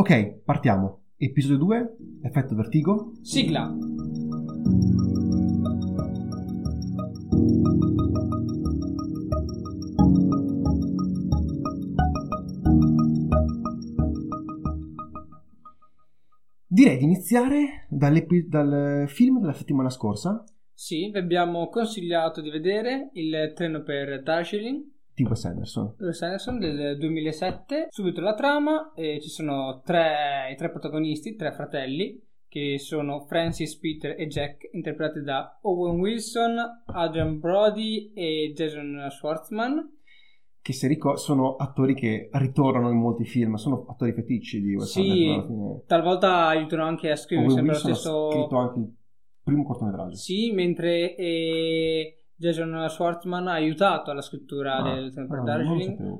Ok, partiamo. Episodio 2, effetto vertigo. Sigla. Direi di iniziare dal film della settimana scorsa Sì, vi abbiamo consigliato di vedere il treno per Darjeeling, di Wes Anderson. Wes Anderson del 2007. Subito la trama, e ci sono tre, i tre protagonisti, tre fratelli, che sono Francis, Peter e Jack, interpretati da Owen Wilson, Adrian Brody e Jason Schwartzman. Che se ricordo sono attori che ritornano in molti film, sono attori feticci di Wes Sì, Anderson. talvolta aiutano anche a scrivere, Owen sembra lo Wilson ha stesso... scritto anche il primo cortometraggio. Sì, mentre eh, Jason Schwartzman ha aiutato alla scrittura Ah, del ah, non lo Darjeeling.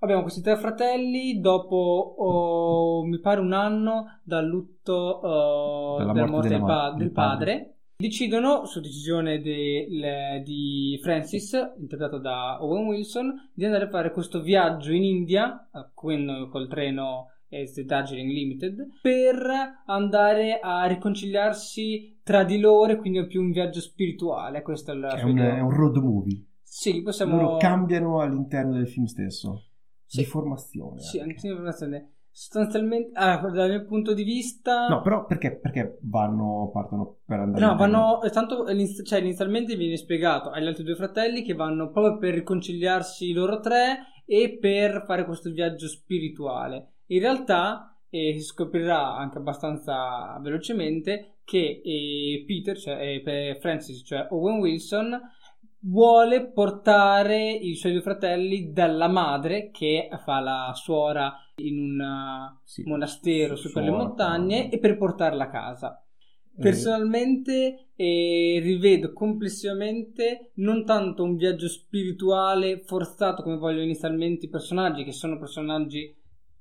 Abbiamo questi tre fratelli dopo, oh, mi pare, un anno dal lutto oh, Dalla della morte morte della del, pa- del padre. padre. Decidono, su decisione del- di Francis, interpretato da Owen Wilson, di andare a fare questo viaggio in India, con, col treno The Darjeeling Limited, per andare a riconciliarsi tra di loro, e quindi è più un viaggio spirituale. Questo è il È un, è un road movie. Sì, possiamo... Loro cambiano all'interno del film stesso. Sì. Di formazione. Sì, anche. anche informazione. Sostanzialmente, ah, dal mio punto di vista, No, però perché, perché vanno, partono per andare no, vanno. Tanto cioè, inizialmente viene spiegato agli altri due fratelli che vanno proprio per riconciliarsi loro tre e per fare questo viaggio spirituale. In realtà, eh, si scoprirà anche abbastanza velocemente che eh, Peter, cioè eh, Francis, cioè Owen Wilson, vuole portare i suoi due fratelli dalla madre che fa la suora in un uh, Sì. monastero su per le Suora, montagne e per portarla a casa. Eh, Personalmente eh, rivedo complessivamente non tanto un viaggio spirituale forzato come vogliono inizialmente i personaggi, che sono personaggi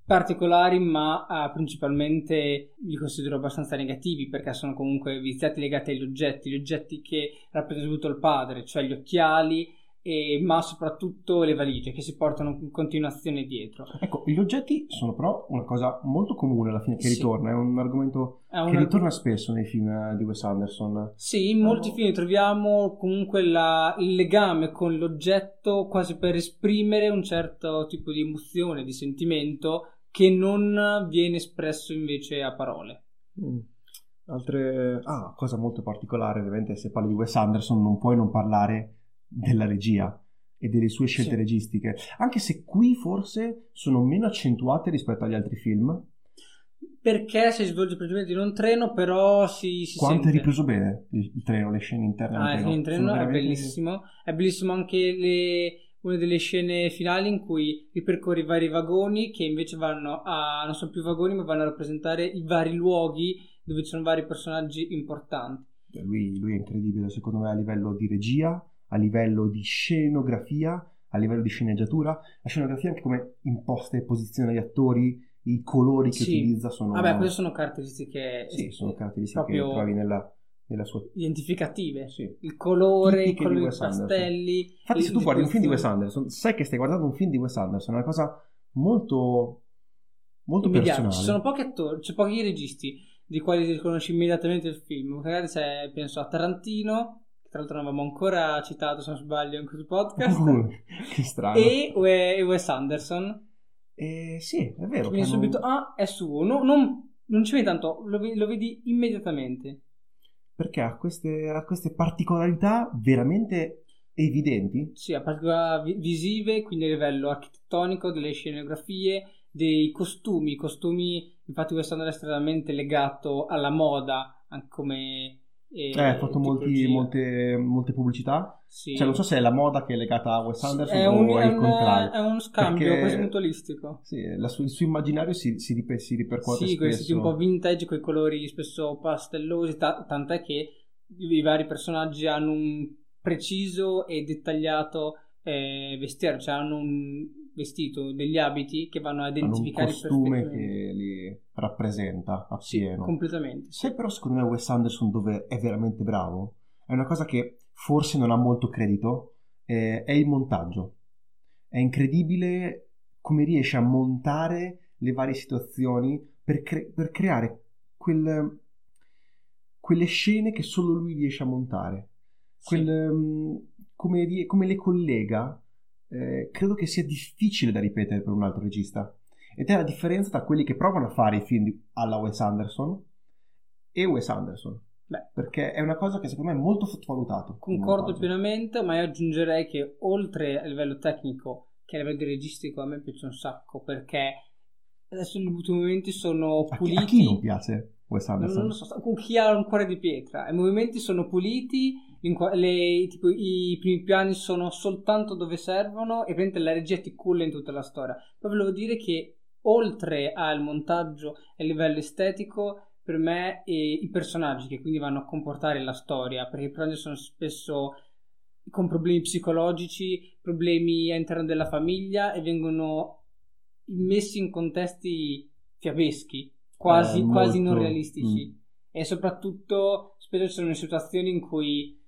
particolari, ma eh, principalmente li considero abbastanza negativi perché sono comunque viziati legati agli oggetti, gli oggetti che rappresentano tutto il padre, cioè gli occhiali, e- ma soprattutto le valigie che si portano in continuazione dietro. Ecco, gli oggetti sono però una cosa molto comune alla fine che Sì. ritorna, è un argomento È che una- ritorna spesso nei film di Wes Anderson. Sì, in molti Oh. film troviamo comunque la- il legame con l'oggetto quasi per esprimere un certo tipo di emozione, di sentimento che non viene espresso invece a parole. Mm. Altre... Ah, cosa molto particolare, ovviamente se parli di Wes Anderson non puoi non parlare della regia e delle sue scelte Sì. registiche, anche se qui forse sono meno accentuate rispetto agli altri film. Perché si svolge praticamente in un treno, però si, si Quanto è sente. ripreso bene il, il treno, le scene interne Ah, il treno Sono è veramente- bellissimo. È bellissimo anche le- una delle scene finali in cui ripercorri i vari vagoni che invece vanno a non sono più vagoni, ma vanno a rappresentare i vari luoghi dove ci sono vari personaggi importanti. Lui, lui è incredibile, secondo me, a livello di regia, a livello di scenografia, a livello di sceneggiatura. La scenografia, anche come imposta e posiziona gli attori, i colori che Sì. utilizza sono, Vabbè, queste sono caratteristiche sì, sono caratteristiche proprio che trovi nella sua. identificative. Sì. Il colore, di colore dei pastelli. Infatti, se tu guardi un film di Wes. Anderson, sai che stai guardando un film di Wes Anderson, è una cosa molto, molto personale. Ci sono pochi attori, c'è pochi registi di quali riconosci immediatamente il film. Magari se penso a Tarantino, che tra l'altro non avevamo ancora citato se non sbaglio in questo podcast, Uh, che strano. e, e Wes Anderson. Eh, sì, è vero. Quindi hanno- subito, ah, è suo. No- non, non ci vedi tanto, lo, lo vedi immediatamente. Perché ha queste, ha queste particolarità veramente evidenti. Sì, a particolari vi- visive, quindi a livello architettonico, delle scenografie, dei costumi. I costumi, infatti, Anderson è estremamente legato alla moda, anche come. Eh, Eh, ha fatto molti- molte, molte pubblicità. Sì. Cioè, non so se è la moda che è legata a Wes Anderson è o un, è è il contrario. è uno scambio Perché- quasi mutualistico. Sì, su- il suo immaginario si, si, ripe- si ripercuote Sì, questi un po' vintage con i colori spesso pastellosi, ta- tant'è che i, i vari personaggi hanno un preciso e dettagliato eh, vestiario, cioè hanno un vestito, degli abiti che vanno a identificare costume perfettamente. che li rappresenta Sì, appieno. completamente. sì. Sai però secondo me Wes Anderson dove è veramente bravo? È una cosa che forse non ha molto credito, eh, è il montaggio. È incredibile come riesce a montare le varie situazioni per, cre- per creare quel, quelle scene che solo lui riesce a montare. Quel, um, come, come, le collega, eh, credo che sia difficile da ripetere per un altro regista. Ed è la differenza tra quelli che provano a fare i film alla Wes Anderson e Wes Anderson. Beh, perché è una cosa che secondo me è molto sottovalutato. Concordo pienamente, ma io aggiungerei che oltre a livello tecnico che a livello di registico a me piace un sacco perché adesso i movimenti sono puliti. A chi, a chi non piace Wes Anderson? Non, lo so, con chi ha un cuore di pietra. I movimenti sono puliti, le, tipo, i primi piani sono soltanto dove servono e praticamente la regia ti culla in tutta la storia. Poi volevo dire che oltre al montaggio e a livello estetico per me e i personaggi che quindi vanno a comportare la storia, perché i personaggi sono spesso con problemi psicologici, problemi all'interno della famiglia e vengono messi in contesti fiabeschi, quasi, eh, quasi non realistici. Mm. E soprattutto spesso ci sono situazioni in cui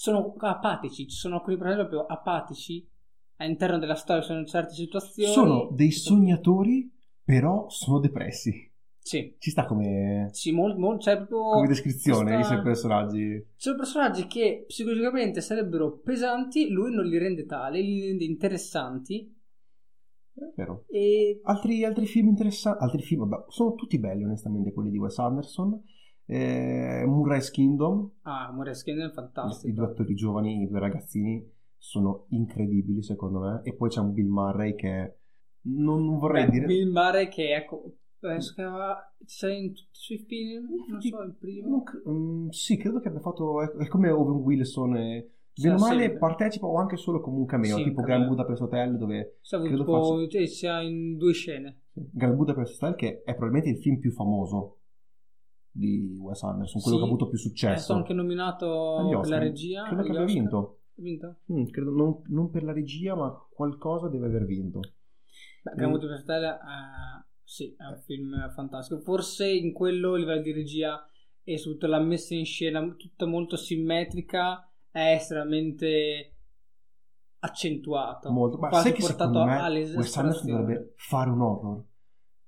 sono apatici, ci sono alcuni personaggi proprio apatici all'interno della storia, sono certe situazioni. Sono dei sognatori, però sono depressi. Sì. Ci sta come... Sì, molto, molto cioè proprio come descrizione questa... di personaggi. Sono personaggi che psicologicamente sarebbero pesanti, lui non li rende tali, li rende interessanti. È vero. E... Altri, altri film interessanti, altri film, vabbè, sono tutti belli onestamente quelli di Wes Anderson. Eh, Murray's Kingdom. Ah, Murray's Kingdom è fantastico. I due attori giovani, i due ragazzini sono incredibili secondo me. E poi c'è un Bill Murray che... Non, non vorrei Beh, dire... Bill Murray che ecco Penso che aveva... sei in tutti i suoi film? Non so, il primo. Um, sì, credo che abbia fatto... È, come Owen Wilson e... Bene o male partecipa o anche solo come un cameo, sì, tipo Grand Budapest Hotel dove... Sì, credo tipo, faccia... cioè, sia in due scene. Grand Budapest Hotel che è probabilmente il film più famoso di Wes Anderson, quello sì, che ha avuto più successo. È stato anche nominato per la regia. Credo che abbia vinto. vinto? Mm, credo non, non, per la regia, ma qualcosa deve aver vinto. Beh, Grand Budapest Hotel è sì, è un film fantastico. Forse in quello il livello di regia e soprattutto la messa in scena tutta molto simmetrica è estremamente accentuato. Molto, ma sai che secondo me Wes Anderson dovrebbe fare un horror.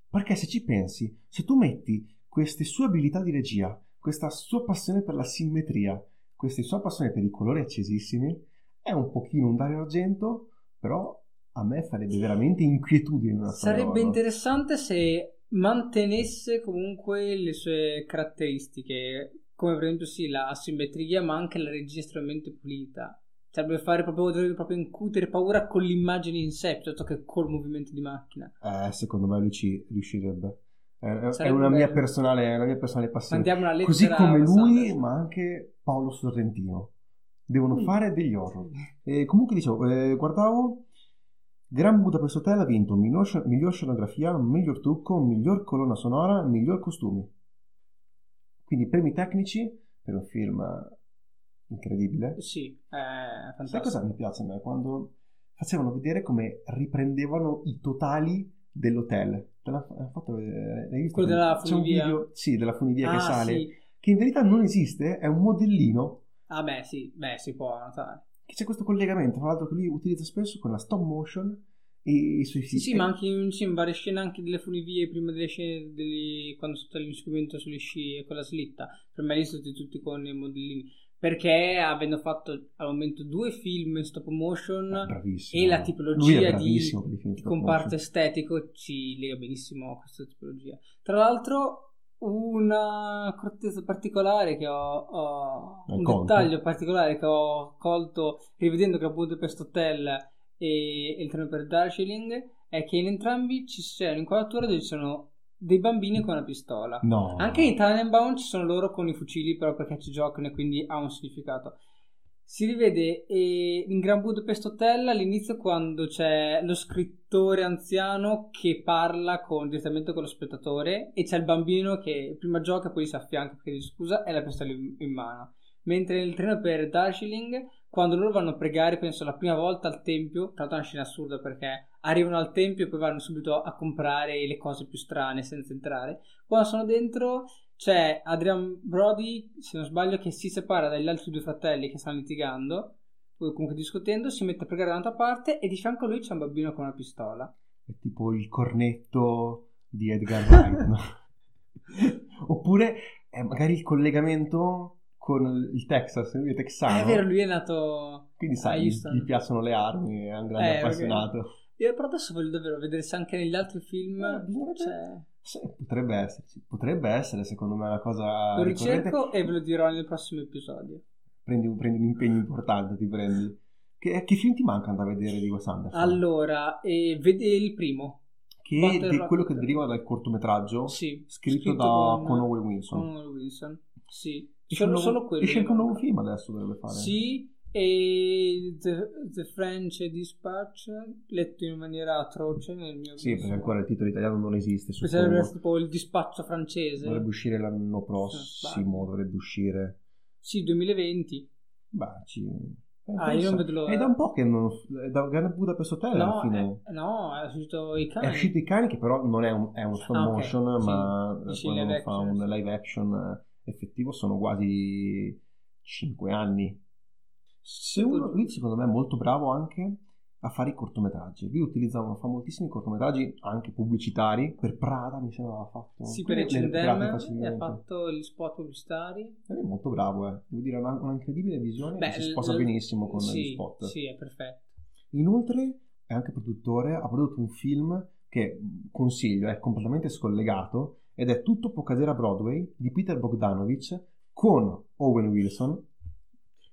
Perché se ci pensi, se tu metti queste sue abilità di regia, questa sua passione per la simmetria, questa sua passione per i colori accesissimi, è un pochino un Dario Argento, però a me farebbe veramente inquietudine una Sarebbe storia interessante se mantenesse comunque le sue caratteristiche, come per esempio sì, la simmetria, ma anche la regia estremamente pulita. Sarebbe fare proprio, dovrebbe proprio incutere paura con l'immagine in sé piuttosto che col movimento di macchina. Eh, secondo me lui ci riuscirebbe. È, una, mia personale, è una mia personale passione. Così come lui, ma anche Paolo Sorrentino. Devono mm. fare degli horror. E comunque dicevo, eh, guardavo Gran Budapest Hotel ha vinto miglior, miglior scenografia, miglior trucco, miglior colonna sonora, miglior costumi. Quindi premi tecnici per un film incredibile. Sì, è fantastico. Sai cosa mi piace a me? Quando facevano vedere come riprendevano i totali dell'hotel. Te l'ha fatto vedere? L'hai visto? Quello della funivia? Video, sì, della funivia ah, che sale. Sì. Che in verità non esiste, è un modellino. Ah beh, sì, beh, si può notare c'è questo collegamento, tra l'altro, che lui utilizza spesso con la stop motion e i suoi film. Sì, sì, ma anche in, sì, in, varie scene anche delle funivie prima delle scene delle, quando sta l'inseguimento sulle sci e con la slitta. Per me li sostituti con i modellini. Perché avendo fatto al momento due film in stop motion e la tipologia di, di comparto estetico ci lega benissimo a questa tipologia. Tra l'altro una accortezza particolare che ho, ho un colto. dettaglio particolare che ho colto rivedendo che appunto questo hotel e, e il treno per Darjeeling è che in entrambi ci c'è un'inquadratura dove ci sono dei bambini con una pistola. No. Anche in Tannenbaum ci sono loro con i fucili, però perché ci giocano e quindi ha un significato. Si rivede eh, in Gran Budapest Hotel all'inizio quando c'è lo scrittore anziano che parla con, direttamente con lo spettatore e c'è il bambino che prima gioca e poi si affianca perché dice scusa e la pistola in, in mano. Mentre nel treno per Darjeeling, quando loro vanno a pregare, penso la prima volta al tempio, tra l'altro è una scena assurda perché arrivano al tempio e poi vanno subito a comprare le cose più strane senza entrare. Quando sono dentro c'è Adrian Brody, se non sbaglio, che si separa dagli altri due fratelli che stanno litigando, o comunque discutendo, si mette a pregare da un'altra parte e di fianco a lui c'è un bambino con una pistola. È tipo il cornetto di Edgar Wright. no? Oppure eh, magari il collegamento con il Texas, lui è texano. È vero, lui è nato... Quindi sai, gli, gli, piacciono le armi, è un grande eh, appassionato. Okay. Io però adesso voglio davvero vedere se anche negli altri film eh, c'è... Sì, potrebbe esserci, potrebbe essere secondo me una cosa... Lo ricerco e ve lo dirò nel prossimo episodio. Prendi, prendi un impegno importante, ti prendi. Che, che, film ti mancano da vedere di Wes Anderson? Allora, eh, vedi il primo. Che è quello che deriva dal cortometraggio sì, scritto, scritto da con, con Owen Wilson. Con Owen Wilson, sì. Solo, solo quello. Esce anche un nuovo film adesso dovrebbe fare. Sì, e The, The, French Dispatch letto in maniera atroce nel mio sì perché ancora il titolo italiano non esiste questo sarebbe tipo il dispaccio francese dovrebbe uscire l'anno prossimo dovrebbe uscire sì 2020 beh ci Ah, io non vedo l'ora. È da un po' che non. È da Grand Budapest Hotel no, alla fine. È, no, è uscito i cani. È uscito i cani, che però non è un, è un stop ah, motion, okay. ma sì. quando fa un live action effettivo sono quasi 5 anni. Se uno, lui secondo me è molto bravo anche a fare i cortometraggi. Lui utilizza, fa moltissimi cortometraggi anche pubblicitari. Per Prada mi sembra ha fatto. Sì, per H&M ha fatto gli spot pubblicitari. È molto bravo, eh. Devo dire, ha una, una incredibile visione Beh, si sposa l- benissimo con sì, gli spot. Sì, è perfetto. Inoltre è anche produttore, ha prodotto un film che consiglio, è completamente scollegato ed è Tutto può cadere a Broadway di Peter Bogdanovich con Owen Wilson.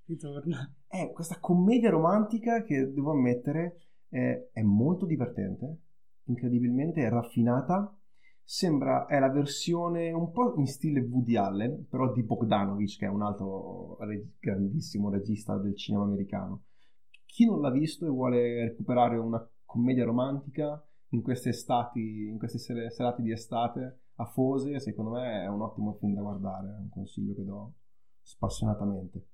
Ritorna. È questa commedia romantica che devo ammettere è, è molto divertente, incredibilmente raffinata. Sembra è la versione un po' in stile Woody Allen, però di Bogdanovich, che è un altro reg- grandissimo regista del cinema americano. Chi non l'ha visto e vuole recuperare una commedia romantica in queste estati, in queste serate di estate, afose, secondo me è un ottimo film da guardare, è un consiglio che do spassionatamente.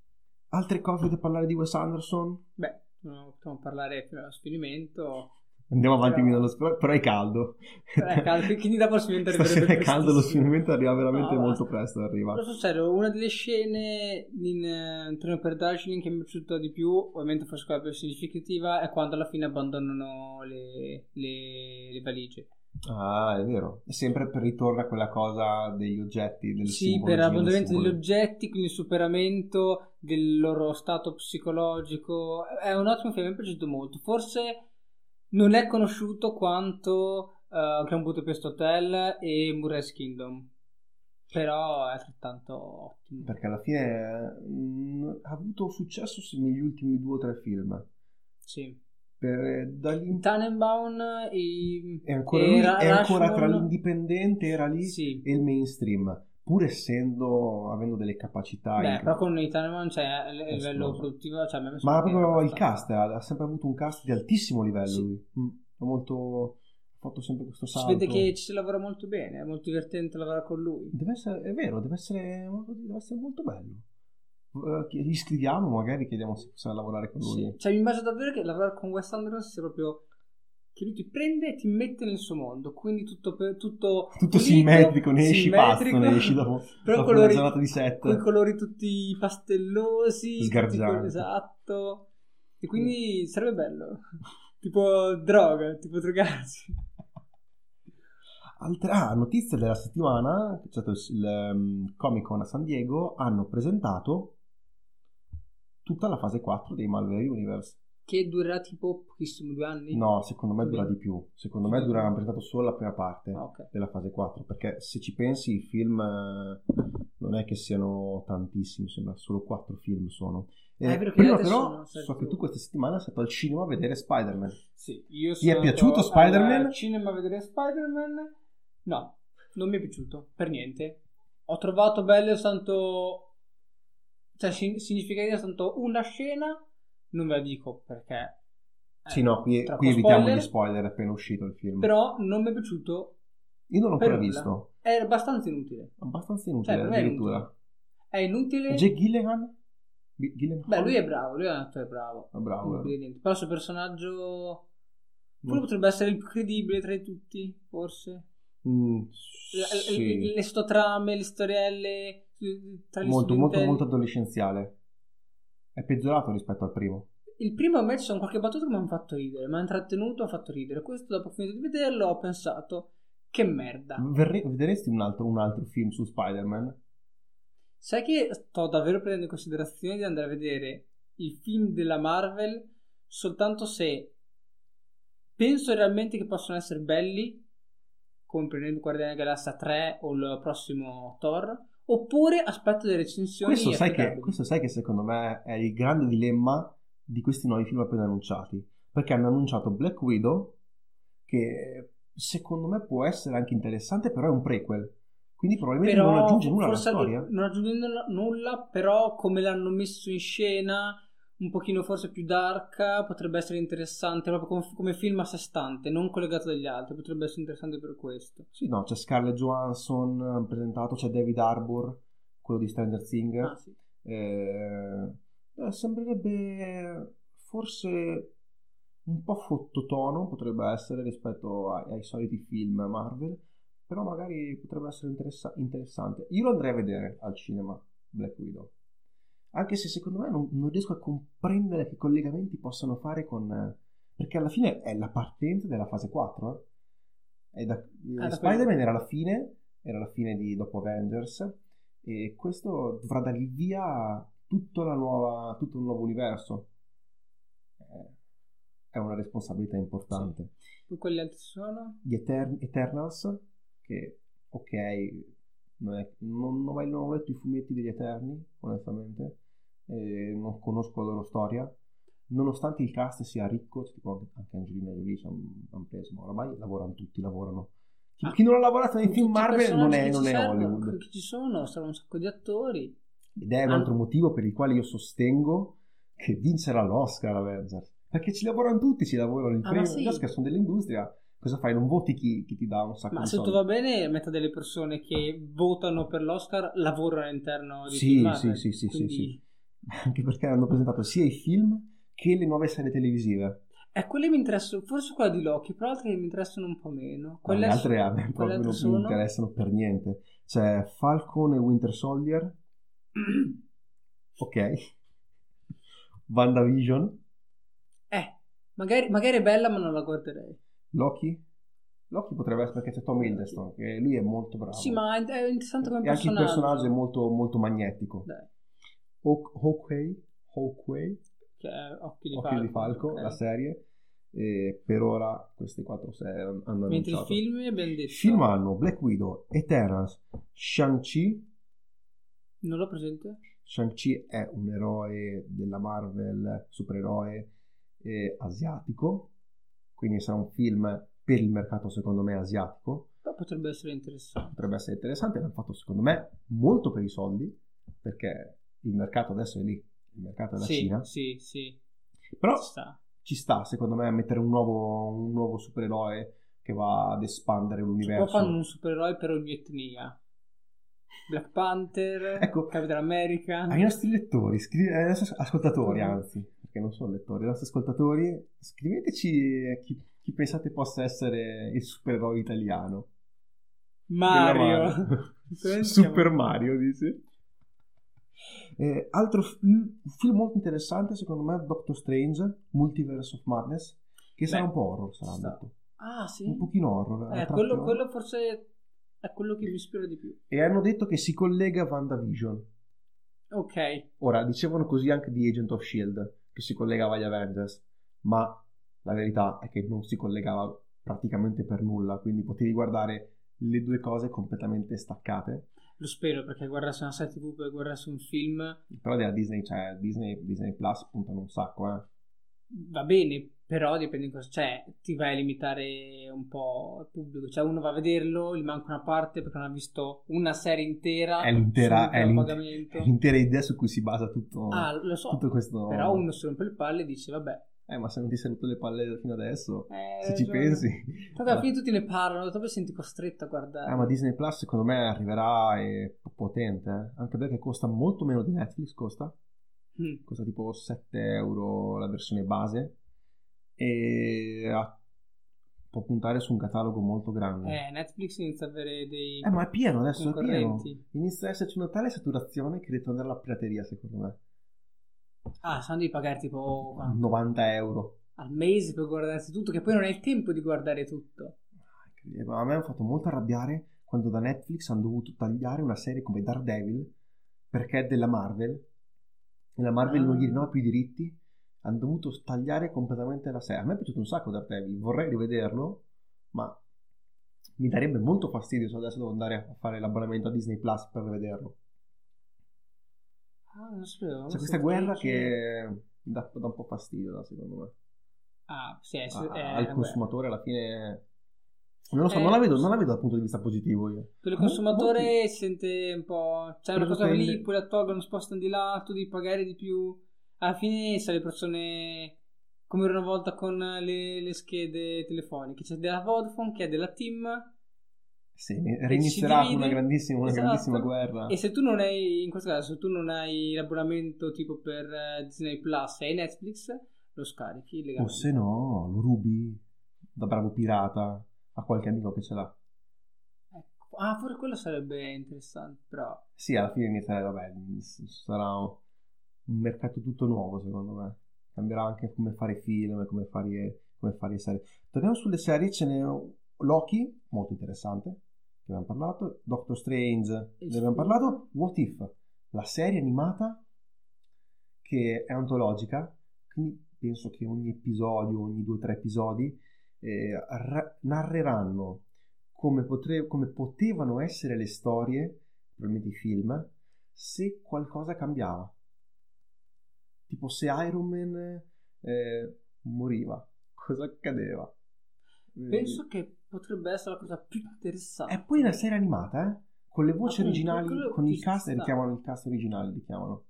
Altre cose da parlare di Wes Anderson? Beh, possiamo parlare fino allo sfinimento. Andiamo avanti però... Lo sp- però è caldo. Però è caldo, quindi dopo lo sfinimento arriva è caldo, lo sfinimento arriva veramente no, molto presto. Arriva. Però serio, una delle scene in uh, Treno per Darjeeling che mi è piaciuta di più, ovviamente forse quella più significativa, è quando alla fine abbandonano le, le, le valigie. Ah, è vero. È sempre per ritorno a quella cosa degli oggetti, del Sì, per l'abbandonamento degli oggetti, quindi il superamento del loro stato psicologico. È un ottimo film, mi è piaciuto molto. Forse non è conosciuto quanto uh, Grand Budapest Hotel e Murray's Kingdom. Però è altrettanto ottimo. Perché alla fine mh, mm, ha avuto successo negli ultimi due o tre film. Sì per, eh, dagli... Tannenbaum e, è ancora, lui, è ancora tra l'indipendente era lì sì. e il mainstream pur essendo avendo delle capacità Beh, però con i Tannenbaum cioè, a livello produttivo cioè, ma proprio il cast ha, sempre avuto un cast di altissimo livello sì. lui. Mm, molto fatto sempre questo salto si vede che ci si lavora molto bene è molto divertente lavorare con lui. Deve essere, è vero deve essere, deve essere molto bello uh, gli scriviamo, magari chiediamo se possiamo lavorare con lui. Sì. Cioè, mi immagino davvero che lavorare con Wes Anderson sia proprio che lui ti prende e ti mette nel suo mondo, quindi tutto, tutto, tutto pulito, simmetrico, ne esci simmetrico, ne esci dopo, però dopo colori, una giornata di set. Con i colori tutti pastellosi, sgargianti. Esatto. E quindi mm. sarebbe bello. tipo droga, tipo drogarsi. Altre ah, notizie della settimana, c'è stato il um, Comic Con a San Diego, hanno presentato tutta la fase 4 dei Malware Universe. Che durerà tipo pochissimo, due anni? No, secondo me dura di più. Secondo me dura, hanno presentato solo la prima parte ah, okay. della fase 4, perché se ci pensi i film eh, non è che siano tantissimi, sembra solo 4 film sono. Eh, eh, prima però so che tu questa settimana sei stato al cinema a vedere Spider-Man. Sì, io sono Ti è piaciuto Spider-Man? Al cinema a vedere Spider-Man? No, non mi è piaciuto, per niente. Ho trovato bello tanto cioè, significativa soltanto una scena, non ve la dico perché... Sì, no, qui, qui evitiamo spoiler, gli spoiler appena uscito il film. Però non mi è piaciuto. Io non l'ho ancora visto. È abbastanza inutile. Abbastanza inutile, cioè, addirittura. È inutile. Jake Gilligan? Gilligan? Beh, lui è bravo, lui è un attore bravo. È bravo. Eh. Però il suo personaggio... Mm. potrebbe essere il più credibile tra tutti, forse. Mm, sì. le, le sottotrame, le storielle molto, molto, molto adolescenziale. È peggiorato rispetto al primo. Il primo match sono qualche battuta che mi hanno fatto ridere, mi ha intrattenuto, ha fatto ridere. Questo, dopo finito di vederlo, ho pensato che merda. Verre- vedresti un altro, un altro film su Spider-Man? Sai che sto davvero prendendo in considerazione di andare a vedere i film della Marvel soltanto se penso realmente che possono essere belli, come prendendo Guardiani della Galassia 3 o il prossimo Thor, oppure aspetto delle recensioni. Questo sai, che, questo sai che secondo me è il grande dilemma di questi nuovi film appena annunciati. Perché hanno annunciato Black Widow, che secondo me può essere anche interessante, però è un prequel. Quindi probabilmente però, non aggiunge nulla alla storia. Non aggiunge nulla, però come l'hanno messo in scena un pochino forse più dark, potrebbe essere interessante proprio come, come, film a sé stante, non collegato dagli altri, potrebbe essere interessante per questo. Sì, no, c'è Scarlett Johansson presentato, c'è David Harbour, quello di Stranger Things. Ah, sì. eh, eh, sembrerebbe forse un po' fottotono, potrebbe essere rispetto ai, ai soliti film Marvel, però magari potrebbe essere interessa- interessante. Io lo andrei a vedere al cinema, Black Widow anche se secondo me non, non, riesco a comprendere che collegamenti possano fare con... perché alla fine è la partenza della fase 4. Eh? Da, ah, Spider-Man era la fine, era la fine di dopo Avengers e questo dovrà dare il via la nuova, tutto un nuovo universo. Eh, è una responsabilità importante. Sì. Poi quelli altri sono? Gli Etern- Eternals, che ok, non, è, non, non, non, ho letto i fumetti degli Eterni, onestamente, non conosco la loro storia. Nonostante il cast sia ricco, tipo anche Angelina Jolie ci hanno preso, ma oramai lavorano tutti, lavorano. Chi, ah, chi non ha lavorato nei film Marvel non è, non è Hollywood. Chi ci sono, saranno un sacco di attori. Ed è un altro motivo per il quale io sostengo che vincerà l'Oscar Avengers. Perché ci lavorano tutti, ci lavorano il ah, premio. Sì. Gli Oscar sono dell'industria. Cosa fai? Non voti chi, chi ti dà un sacco ma di soldi? Ma se tutto va bene, metà delle persone che votano per l'Oscar lavorano all'interno di sì, film. Sì, sì, sì, quindi... sì, sì anche perché hanno presentato sia i film che le nuove serie televisive. Eh, quelle mi interessano, forse quella di Loki, però altre mi interessano un po' meno. Quelle le altre a me proprio non sono? mi interessano per niente. C'è Falcon e Winter Soldier. ok. WandaVision. Eh, magari, magari, è bella ma non la guarderei. Loki? Loki potrebbe essere perché c'è Tom Hiddleston, che lui è molto bravo. Sì, ma è interessante come e personaggio. E anche il personaggio è molto, molto magnetico. Dai. Hawkeye, Hawkeye che è Occhi di Occhi Falco, di Falco okay. la serie. E per ora queste quattro serie hanno Mentre annunciato. i film abbiamo detto... film hanno Black Widow, Eternals, Shang-Chi. Non l'ho presente. Shang-Chi è un eroe della Marvel, supereroe eh, asiatico. Quindi sarà un film per il mercato secondo me asiatico. Però potrebbe essere interessante. Potrebbe essere interessante, l'hanno fatto secondo me molto per i soldi, perché il mercato adesso è lì, il mercato è la sì, Cina. Sì, sì. Però ci sta. ci sta, secondo me, a mettere un nuovo, un nuovo supereroe che va ad espandere l'universo. Poi fanno un supereroe per ogni etnia. Black Panther, ecco, Capitan America. Ai nostri lettori, scri- ai nostri ascoltatori, anzi, perché non sono lettori, ai nostri ascoltatori, scriveteci chi, chi pensate possa essere il supereroe italiano. Mario. Super Mario, dici? Eh, altro f- film molto interessante secondo me è Doctor Strange, Multiverse of Madness, che Beh, sarà un po' horror, sarà sta. detto. Ah sì? Un pochino horror. Eh, quello, quello, forse è quello che mi ispira di più. E hanno detto che si collega a WandaVision. Ok. Ora, dicevano così anche di Agent of S.H.I.E.L.D., che si collegava agli Avengers, ma la verità è che non si collegava praticamente per nulla, quindi potevi guardare le due cose completamente staccate. Lo spero perché guardarsi una serie tv per guardarsi un film. Però della Disney, cioè Disney, Disney Plus puntano un sacco, eh. Va bene, però dipende cosa. Cioè, ti vai a limitare un po' il pubblico. Cioè, uno va a vederlo, gli manca una parte perché non ha visto una serie intera. È l'intera, è l'intera, è l'intera idea su cui si basa tutto, ah, lo so, tutto questo. Però uno si rompe le palle e dice, vabbè, eh, ma se non ti sei rotto le palle fino adesso, eh, se ci cioè, pensi. Tanto alla fine tutti ne parlano, dopo senti costretto a guardare. Eh, ma Disney Plus secondo me arriverà e potente, eh? anche perché costa molto meno di Netflix, costa. Mm. Costa tipo 7 euro la versione base e ha, può puntare su un catalogo molto grande. Eh, Netflix inizia a avere dei Eh, ma è pieno adesso, è pieno. Inizia ad esserci una tale saturazione che ritornerà alla pirateria, secondo me. Ah, se no devi pagare tipo 90 euro al mese per guardarsi tutto, che poi non hai il tempo di guardare tutto. Ah, a me ha fatto molto arrabbiare quando da Netflix hanno dovuto tagliare una serie come Daredevil perché è della Marvel la Marvel non gli ah. rinnova più i diritti hanno dovuto tagliare completamente la serie. A me è piaciuto un sacco Daredevil vorrei rivederlo ma mi darebbe molto fastidio se adesso devo andare a fare l'abbonamento a Disney Plus per vederlo ah non sapevo c'è questa guerra che dà, dà, un po' fastidio secondo me. Ah sì è, ah, è, al consumatore alla fine non lo so, eh, non, la vedo, non, la vedo, dal punto di vista positivo io. Per il consumatore molti... si sente un po'... C'è una cosa lì, poi la tolgono, spostano di là, tu devi pagare di più. Alla fine se le persone... Come era una volta con le, le schede telefoniche. C'è della Vodafone che è della Team. Sì, rinizierà una grandissima, una esatto. grandissima guerra. E se tu non hai, in questo caso, se tu non hai l'abbonamento tipo per eh, Disney Plus e Netflix, lo scarichi legalmente. O se no, lo rubi da bravo pirata a qualche amico che ce l'ha. Ecco. Ah, forse quello sarebbe interessante, però... Sì, alla fine inizierà, vabbè, sarà un, mercato tutto nuovo, secondo me. Cambierà anche come fare film, come fare, come fare serie. Torniamo sulle serie, ce n'è Loki, molto interessante, che abbiamo parlato, Doctor Strange, ne abbiamo parlato, What If, la serie animata che è antologica, quindi penso che ogni episodio, ogni due o tre episodi eh, ra- narreranno come, potre- come potevano essere le storie, probabilmente i film, se qualcosa cambiava. Tipo se Iron Man eh, moriva, cosa accadeva? Penso eh, che potrebbe essere la cosa più interessante. E poi una serie animata, eh? Con le voci Appunto, originali, con il cast, richiamano il cast originale, li chiamano.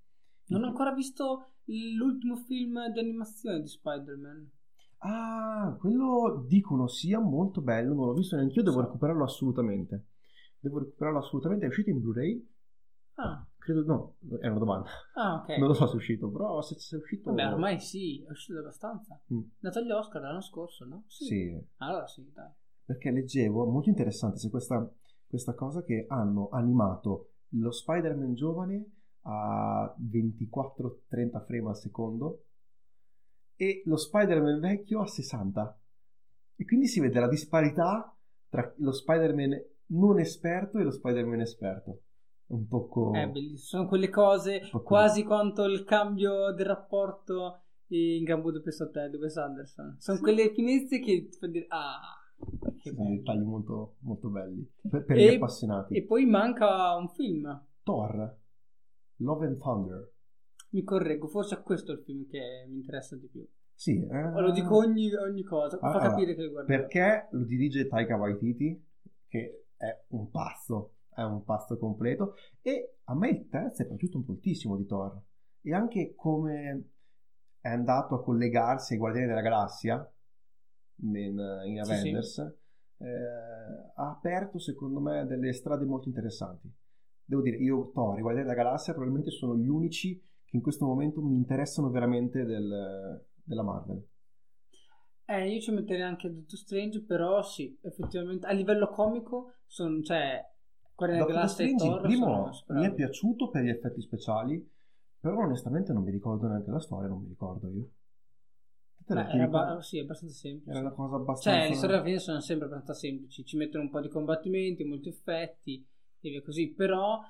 Non ho ancora visto l'ultimo film di animazione di Spider-Man. Ah, quello dicono sia molto bello, non l'ho visto neanche io, devo recuperarlo assolutamente. Devo recuperarlo assolutamente, è uscito in Blu-ray? Ah. Credo no, è una domanda. Ah, ok. Non lo so se è uscito, però se, se è uscito... Vabbè, ormai sì, è uscito abbastanza. Mm. È andato agli Oscar l'anno scorso, no? Sì. sì. Allora sì, dai. Perché leggevo, molto interessante, c'è questa, questa cosa che hanno animato lo Spider-Man giovane a 24-30 frame al secondo e lo Spider-Man vecchio a 60. E quindi si vede la disparità tra lo Spider-Man non esperto e lo Spider-Man esperto. Un poco... Eh, bellissimo. Sono quelle cose quasi quanto il cambio del rapporto in Hotel di Wes Anderson. Sono sì. quelle finestre che ti fa dire... Ah, che sono dettagli molto, molto belli. Per, per e, gli appassionati. E poi manca un film. Thor. Love and Thunder mi correggo, forse è questo il film che mi interessa di più. Sì, eh, lo dico ogni, ogni cosa, fa allora, capire che guarda. Perché lo dirige Taika Waititi, che è un pazzo, è un pazzo completo, e a me il terzo è piaciuto moltissimo di Thor. E anche come è andato a collegarsi ai Guardiani della Galassia in, in Avengers, sì, sì. Eh, ha aperto secondo me delle strade molto interessanti. Devo dire, io Thor, i Guardiani della Galassia probabilmente sono gli unici che in questo momento mi interessano veramente del, della Marvel. Eh, io ci metterei anche Doctor Strange, però sì, effettivamente a livello comico sono, cioè, Guardiani della Strange il primo mi è piaciuto per gli effetti speciali, però onestamente non mi ricordo neanche la storia, non mi ricordo io. Beh, era ba- sì, abbastanza semplice. Era una cosa abbastanza... Cioè, le storie alla fine sono sempre abbastanza semplici, ci mettono un po' di combattimenti, molti effetti e via così, però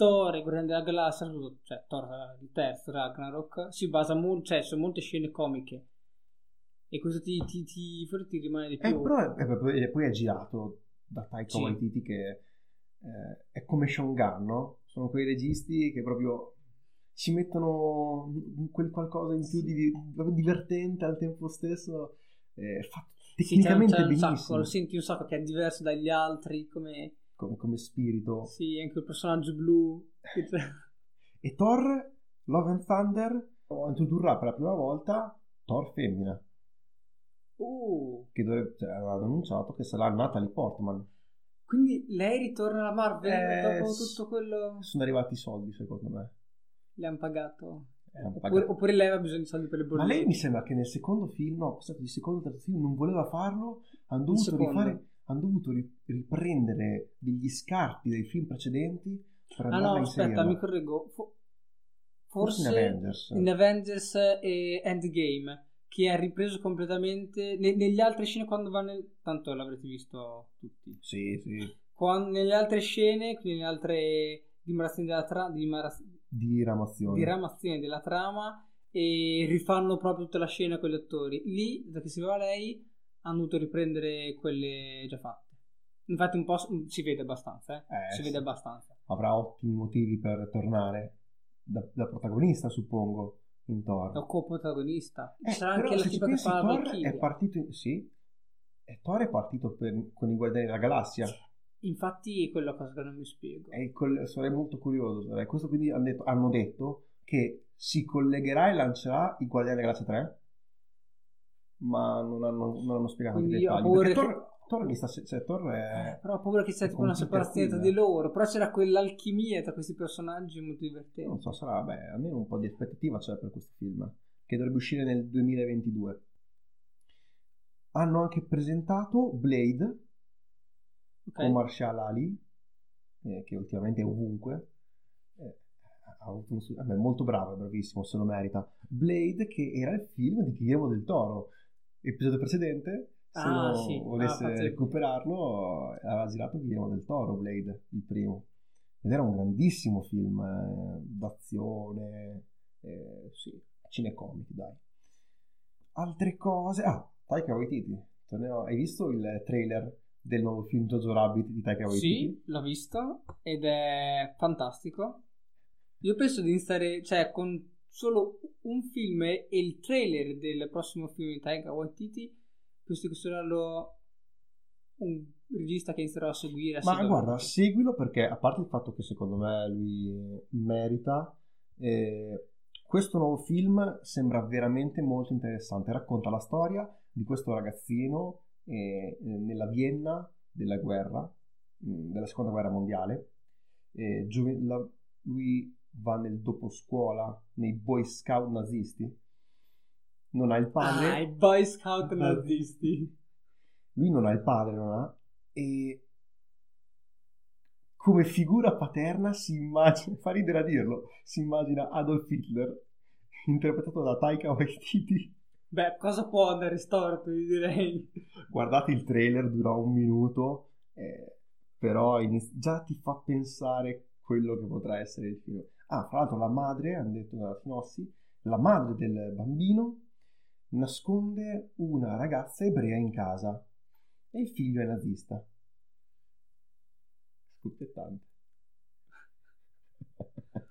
Thor e Guardiani della Galassia, cioè Thor il terzo Ragnarok, si basa molto, cioè su molte scene comiche. E questo ti, ti, ti, forse ti rimane di più. Eh, però è, poi è girato da Taika sì. Waititi che eh, è come Sean Gunn, no? Sono quei registi che proprio ci mettono quel qualcosa in più di, di divertente al tempo stesso. Eh, fatto tecnicamente sì, c'è, c'è benissimo. Sacco, lo senti un sacco che è diverso dagli altri come come, come spirito. Sì, anche il personaggio blu. e Thor, Love and Thunder, introdurrà per la prima volta Thor femmina. Uh. Che dovrebbe, cioè, hanno annunciato che sarà Natalie Portman. Quindi lei ritorna alla Marvel eh, dopo tutto quello. Sono arrivati i soldi, secondo me. Le hanno pagato. Eh, oppure, oppure, lei aveva bisogno di soldi per le bollette. Ma lei mi sembra che nel secondo film, no, di secondo terzo film non voleva farlo, hanno dovuto rifare hanno dovuto riprendere degli scarti dei film precedenti per ah no, aspetta, mi correggo. forse, forse, in Avengers. In Avengers e Endgame. che ha ripreso completamente ne, negli altri scene quando va nel tanto l'avrete visto tutti sì sì quando, nelle altre scene quindi nelle altre dimarazioni della trama dimaraz... diramazioni diramazioni della trama e rifanno proprio tutta la scena con gli attori lì da che si va lei hanno dovuto riprendere quelle già fatte infatti un po' si vede abbastanza eh? Eh, si vede abbastanza avrà ottimi motivi per tornare da, da protagonista suppongo in Thor. È co-protagonista. Eh, C'era anche la tipa che fa Thor è partito, in... sì, e Thor è partito per, con i Guardiani della Galassia. Infatti è quella cosa che non mi spiego. Quel, sarei molto curioso. Sarei. Questo quindi hanno detto, hanno detto, che si collegherà e lancerà i Guardiani della Galassia 3, ma non hanno, non hanno spiegato quindi i dettagli. Thor, Thor mi sta cioè, eh, però ho paura che sia tipo una separazione tra di loro. Però c'era quell'alchimia tra questi personaggi molto divertenti non so sarà beh almeno un po' di aspettativa c'è per questo film che dovrebbe uscire nel 2022 hanno anche presentato Blade okay. con Marshall Ali eh, che ultimamente è ovunque. Eh, ha avuto un, molto bravo, è bravissimo, se lo merita. Blade che era il film di Guillermo del Toro episodio precedente se ah, sì. volesse ah, recuperarlo aveva girato Guillermo del Toro Blade il primo ed era un grandissimo film eh, d'azione eh, sì, cinecomic dai altre cose ah Taika Waititi hai visto il trailer del nuovo film Jojo Rabbit di Taika Waititi? Sì, l'ho visto ed è fantastico io penso di stare cioè con solo un film e il trailer del prossimo film di Taika Waititi questo considerarlo un regista che inizierò a seguire. A Ma guarda, seguilo perché a parte il fatto che secondo me lui merita, eh, questo nuovo film sembra veramente molto interessante. Racconta la storia di questo ragazzino eh, nella Vienna della guerra, mm, della seconda guerra mondiale. Eh, giove- la, lui va nel doposcuola nei Boy Scout nazisti non ha il padre. Ah, i Boy Scout nazisti. Lui non ha il padre, non ha. E come figura paterna si immagina, fa ridere a dirlo, si immagina Adolf Hitler, interpretato da Taika Waititi. Beh, cosa può andare storto, io direi. Guardate il trailer, dura un minuto, eh, però iniz- già ti fa pensare quello che potrà essere il film. Ah, fra l'altro la madre, hanno detto dalla Finossi, la madre del bambino nasconde una ragazza ebrea in casa e il figlio è nazista. Scuppettante.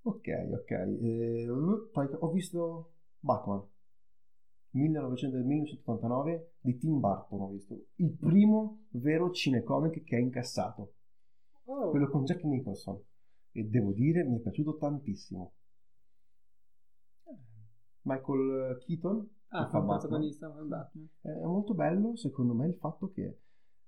ok, ok. Eh, ho visto Batman 1989 di Tim Burton. Ho visto il primo vero cinecomic che ha incassato, oh. quello con Jack Nicholson. E devo dire, mi è piaciuto tantissimo. Michael Keaton ah, fa protagonista come Batman. È molto bello secondo me il fatto che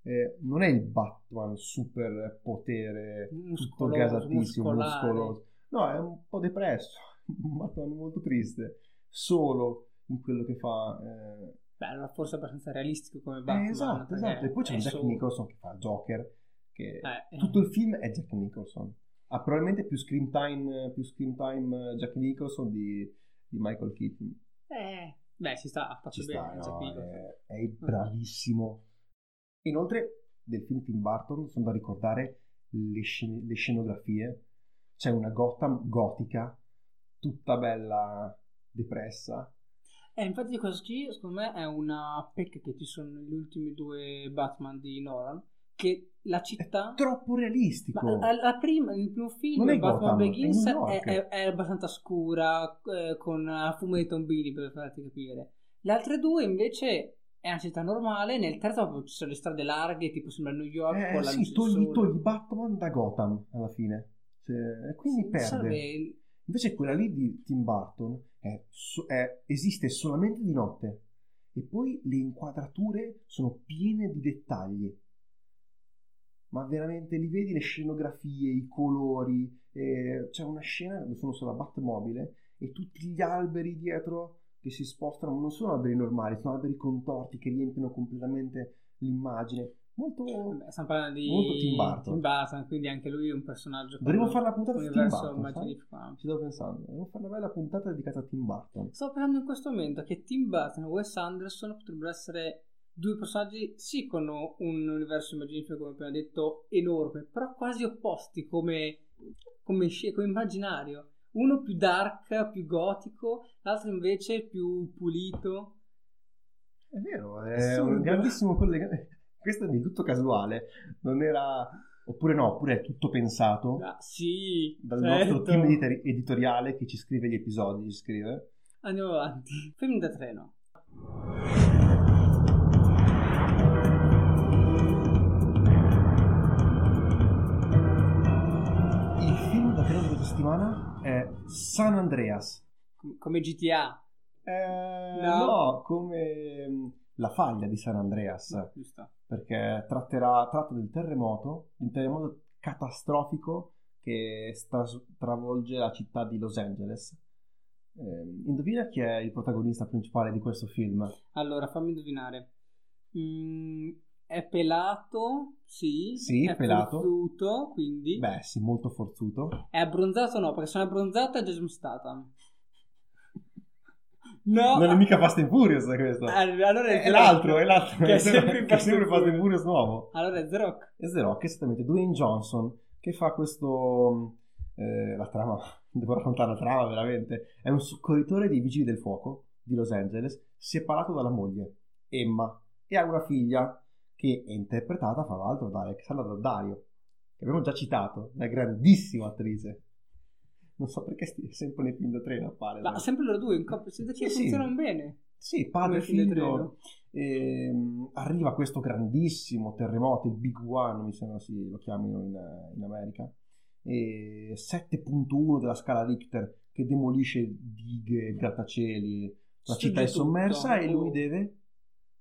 eh, non è il Batman super potere tutto gasatissimo, muscoloso. No, è un po' depresso, un Batman molto triste, solo in quello che fa. Eh... Beh, forse abbastanza realistico come Batman. Eh, esatto, esatto. E poi c'è Jack solo... Nicholson che fa Joker, che eh, tutto il film è Jack Nicholson. Ha probabilmente più screen time, più screen time Jack Nicholson di di Michael Keaton. Eh, beh, si sta, fatto bene. Sta, no, è, è, bravissimo. Inoltre, del film Tim Burton sono da ricordare le, scen- le scenografie. C'è una Gotham gotica, tutta bella depressa. Eh, infatti questo qui, secondo me, è una pecca che ci sono negli ultimi due Batman di Nolan che la città è troppo realistico. Ma la prima, il primo film, non è Batman Gotham, Begins, è, è, è, abbastanza scura, eh, con fumo dei tombini per farti capire. Le altre due invece è una città normale, nel terzo ci sono le strade larghe, tipo sembra New York. Eh, la sì, togli, togli Batman da Gotham alla fine. Cioè, quindi sì, perde. Invece quella lì di Tim Burton esiste solamente di notte. E poi le inquadrature sono piene di dettagli ma veramente li vedi le scenografie, i colori, eh, c'è una scena dove sono sulla Batmobile e tutti gli alberi dietro che si spostano non sono alberi normali, sono alberi contorti che riempiono completamente l'immagine. Molto, Beh, stiamo parlando di molto Tim Burton. Tim Burton, quindi anche lui è un personaggio. Dovremmo fare la puntata di Tim Burton. Ci stavo pensando, dovremmo fare una bella puntata dedicata a Tim Burton. Sto pensando in questo momento che Tim Burton e Wes Anderson potrebbero essere due personaggi, sì, con un universo immaginifico, come abbiamo detto, enorme, però quasi opposti come, come, come immaginario. Uno più dark, più gotico, l'altro invece più pulito. È vero, è Assurdo. un grandissimo collegamento. Questo è di tutto casuale, non era... Oppure no, oppure è tutto pensato ah, sì, dal certo. nostro team editoriale che ci scrive gli episodi, ci scrive. Andiamo avanti. Film da treno. Settimana è San Andreas. Come GTA? Eh, no. no. come mm, La faglia di San Andreas. No, perché tratterà, tratta del terremoto, un terremoto catastrofico che stras- travolge la città di Los Angeles. Eh, indovina chi è il protagonista principale di questo film? Allora, fammi indovinare. Mm, è pelato, sì. Sì, è pelato. forzuto, quindi. Beh, sì, molto forzuto. È abbronzato no, perché è abbronzato è Jason Statham. No. Non è mica Fast and Furious questo. Allora è, è l'altro, è l'altro. Che è sempre, che è sempre Fast and Furious nuovo. Allora è The Rock. È The Rock, esattamente. Dwayne Johnson che fa questo... Eh, la trama, devo raccontare la trama veramente. È un soccorritore dei Vigili del Fuoco di Los Angeles, separato dalla moglie, Emma, e ha una figlia che è interpretata, fra l'altro, da Alexandra Daddario, che abbiamo già citato, una grandissima attrice non so perché stia sempre nei film da treno appare. Ma sempre loro due in coppia, siete che sì, funzionano bene. Sì, padre e figlio. Ehm, arriva questo grandissimo terremoto, il Big One, mi sembra si lo chiamino in, in America. E 7.1 della scala Richter che demolisce dighe, grattacieli, la sì, città è sommersa tutto. e lui deve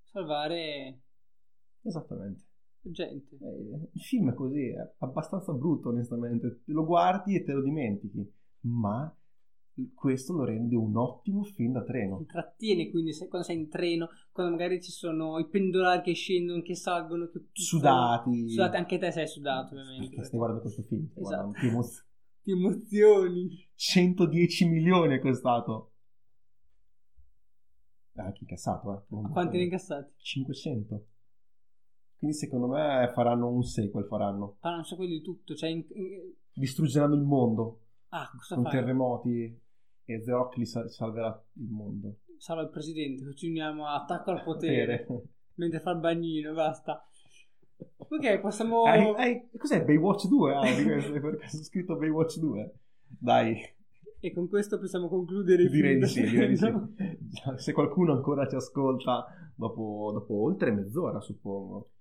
salvare esattamente gente. Eh, il film è così, è abbastanza brutto onestamente, lo guardi e te lo dimentichi ma questo lo rende un ottimo film da treno. Intrattiene quindi se, quando sei in treno, quando magari ci sono i pendolari che scendono, che salgono, che sudati. Sudati, anche te sei sudato ovviamente. Perché stai guardando questo film. Esatto. Ti, emoz- ti emozioni. 110 milioni è costato. Ah, anche incassato, eh. Quanti ne incassati? 500. Quindi secondo me faranno un sequel, faranno. Faranno un sequel di tutto, cioè... In... Distruggeranno il mondo. Ah, cosa con fai? terremoti e The Rock li salverà il mondo. Salva il presidente, così uniamo attacco al potere. mentre fa il bagnino, basta. Ok, possiamo... Hai, hai, cos'è Baywatch 2? Ah, perché ho scritto Baywatch 2. Dai. E con questo possiamo concludere il Direi di sì, direi di sì. Se qualcuno ancora ci ascolta dopo, dopo oltre mezz'ora, suppongo.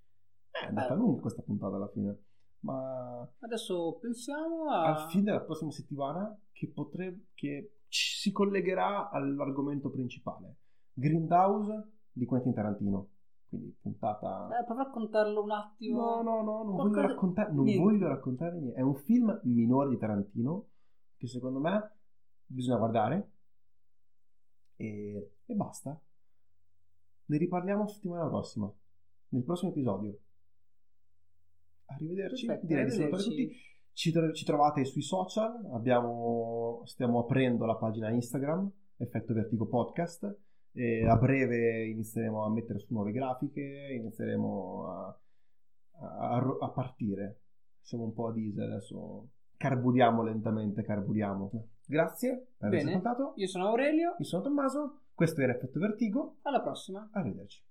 È andata eh. lunga questa puntata alla fine. Ma adesso pensiamo a... al fine della prossima settimana che, potrebbe, che si collegherà all'argomento principale. Grindhouse di Quentin Tarantino. Quindi puntata... Eh, prova a raccontarlo un attimo. No, no, no, non, Qualcosa... voglio, raccontare, non voglio raccontare niente. È un film minore di Tarantino che secondo me bisogna guardare e, e basta. Ne riparliamo settimana prossima, nel prossimo episodio. Arrivederci. Perfetto, Direi di tutti. Ci, ci, trovate sui social, abbiamo, stiamo aprendo la pagina Instagram, Effetto Vertigo Podcast. E a breve inizieremo a mettere su nuove grafiche, inizieremo a, a, a partire. Siamo un po' a diesel adesso. Carburiamo lentamente, carburiamo. Grazie per aver ascoltato. Io sono Aurelio. Io sono Tommaso. Questo era Effetto Vertigo. Alla prossima. Arrivederci.